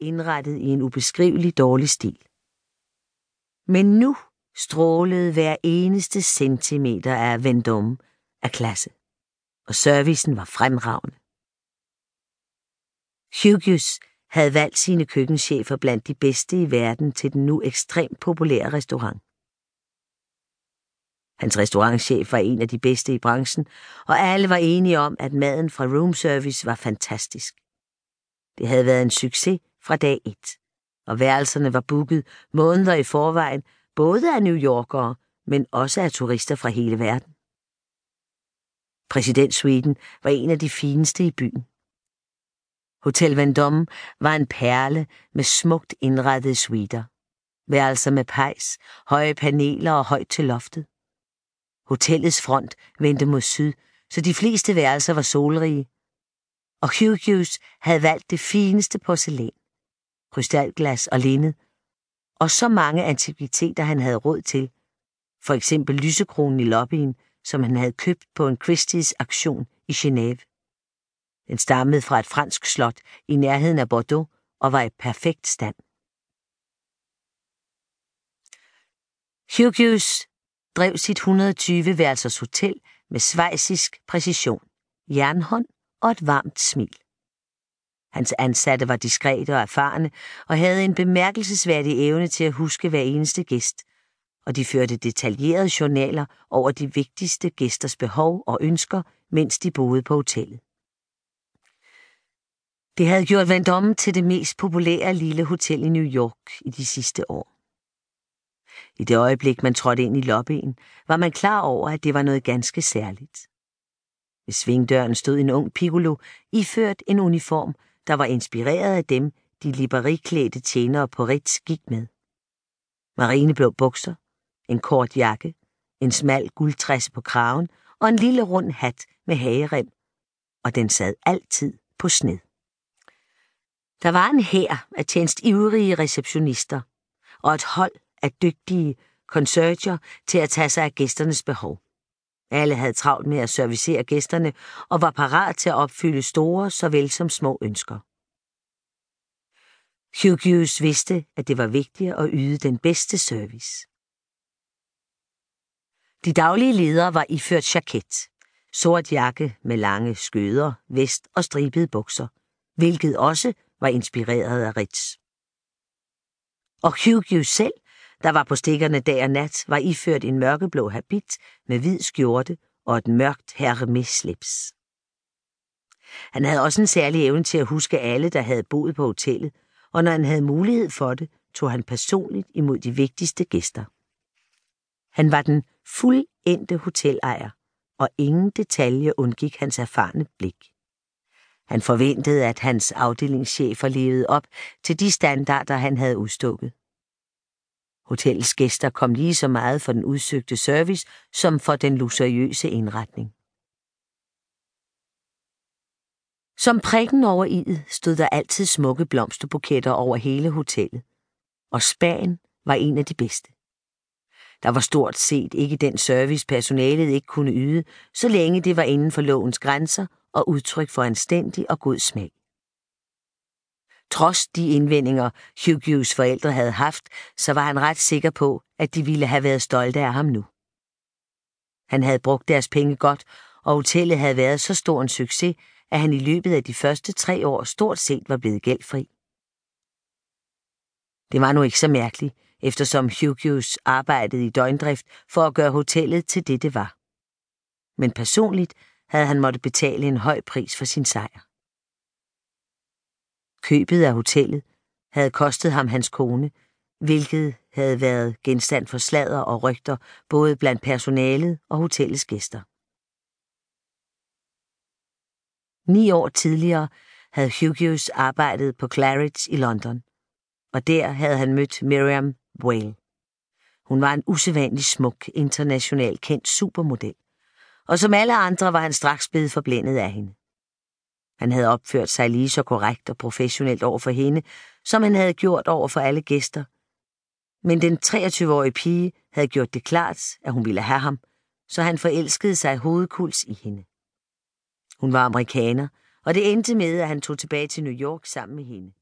indrettet i en ubeskrivelig dårlig stil. Men nu strålede hver eneste centimeter af Vendôme af klasse, og servicen var fremragende. Hughes havde valgt sine køkkenchefer blandt de bedste i verden til den nu ekstremt populære restaurant. Hans restaurantchef var en af de bedste i branchen, og alle var enige om, at maden fra room service var fantastisk. Det havde været en succes fra dag et, og værelserne var booket måneder i forvejen, både af New Yorkere, men også af turister fra hele verden. Præsident Sweden var en af de fineste i byen. Hotel Vendôme var en perle med smukt indrettede suiter. Værelser med pejs, høje paneler og højt til loftet. Hotellets front vendte mod syd, så de fleste værelser var solrige. Og Hughes havde valgt det fineste porcelæn, krystalglas og linned, og så mange antikviteter, han havde råd til. For eksempel lysekronen i lobbyen, som han havde købt på en Christie's aktion i Genève. Den stammede fra et fransk slot i nærheden af Bordeaux og var i perfekt stand. Hughes drev sit 120-værelsers hotel med svejsisk præcision, jernhånd og et varmt smil. Hans ansatte var diskrete og erfarne og havde en bemærkelsesværdig evne til at huske hver eneste gæst, og de førte detaljerede journaler over de vigtigste gæsters behov og ønsker, mens de boede på hotellet. Det havde gjort Vendôme til det mest populære lille hotel i New York i de sidste år. I det øjeblik, man trådte ind i lobbyen, var man klar over, at det var noget ganske særligt. Ved svingdøren stod en ung piccolo, iført en uniform, der var inspireret af dem, de liberiklædte tjenere på Ritz gik med. Marineblå bukser, en kort jakke, en smal guldtræsse på kraven og en lille rund hat med hagerem, og den sad altid på sned. Der var en hær af tjenestivrige receptionister og et hold af dygtige concierger til at tage sig af gæsternes behov. Alle havde travlt med at servicere gæsterne og var parat til at opfylde store såvel som små ønsker. Hughes vidste, at det var vigtigt at yde den bedste service. De daglige ledere var iført jaket, sort jakke med lange skøder, vest og stribede bukser, hvilket også var inspireret af Ritz. Og Hughes selv der var på stikkerne dag og nat, var iført en mørkeblå habit med hvid skjorte og et mørkt hermeslips. Han havde også en særlig evne til at huske alle, der havde boet på hotellet, og når han havde mulighed for det, tog han personligt imod de vigtigste gæster. Han var den fuldendte hotelejer, og ingen detalje undgik hans erfarne blik. Han forventede, at hans afdelingschefer levede op til de standarder, han havde udstukket. Hotellets gæster kom lige så meget for den udsøgte service, som for den luksuriøse indretning. Som prikken over i'et stod der altid smukke blomsterbuketter over hele hotellet, og spagen var en af de bedste. Der var stort set ikke den service, personalet ikke kunne yde, så længe det var inden for lovens grænser og udtryk for anstændig og god smag. Trods de indvendinger, Hughes forældre havde haft, så var han ret sikker på, at de ville have været stolte af ham nu. Han havde brugt deres penge godt, og hotellet havde været så stor en succes, at han i løbet af de første tre år stort set var blevet gældfri. Det var nu ikke så mærkeligt, eftersom Hughes arbejdede i døgndrift for at gøre hotellet til det, det var. Men personligt havde han måtte betale en høj pris for sin sejr. Købet af hotellet havde kostet ham hans kone, hvilket havde været genstand for sladder og rygter både blandt personalet og hotellets gæster. Ni år tidligere havde Hughes arbejdet på Claridge i London, og der havde han mødt Miriam Whale. Hun var en usædvanlig smuk, internationalt kendt supermodel, og som alle andre var han straks blevet forblændet af hende. Han havde opført sig lige så korrekt og professionelt over for hende, som han havde gjort over for alle gæster. Men den 23-årige pige havde gjort det klart, at hun ville have ham, så han forelskede sig hovedkuls i hende. Hun var amerikaner, og det endte med, at han tog tilbage til New York sammen med hende.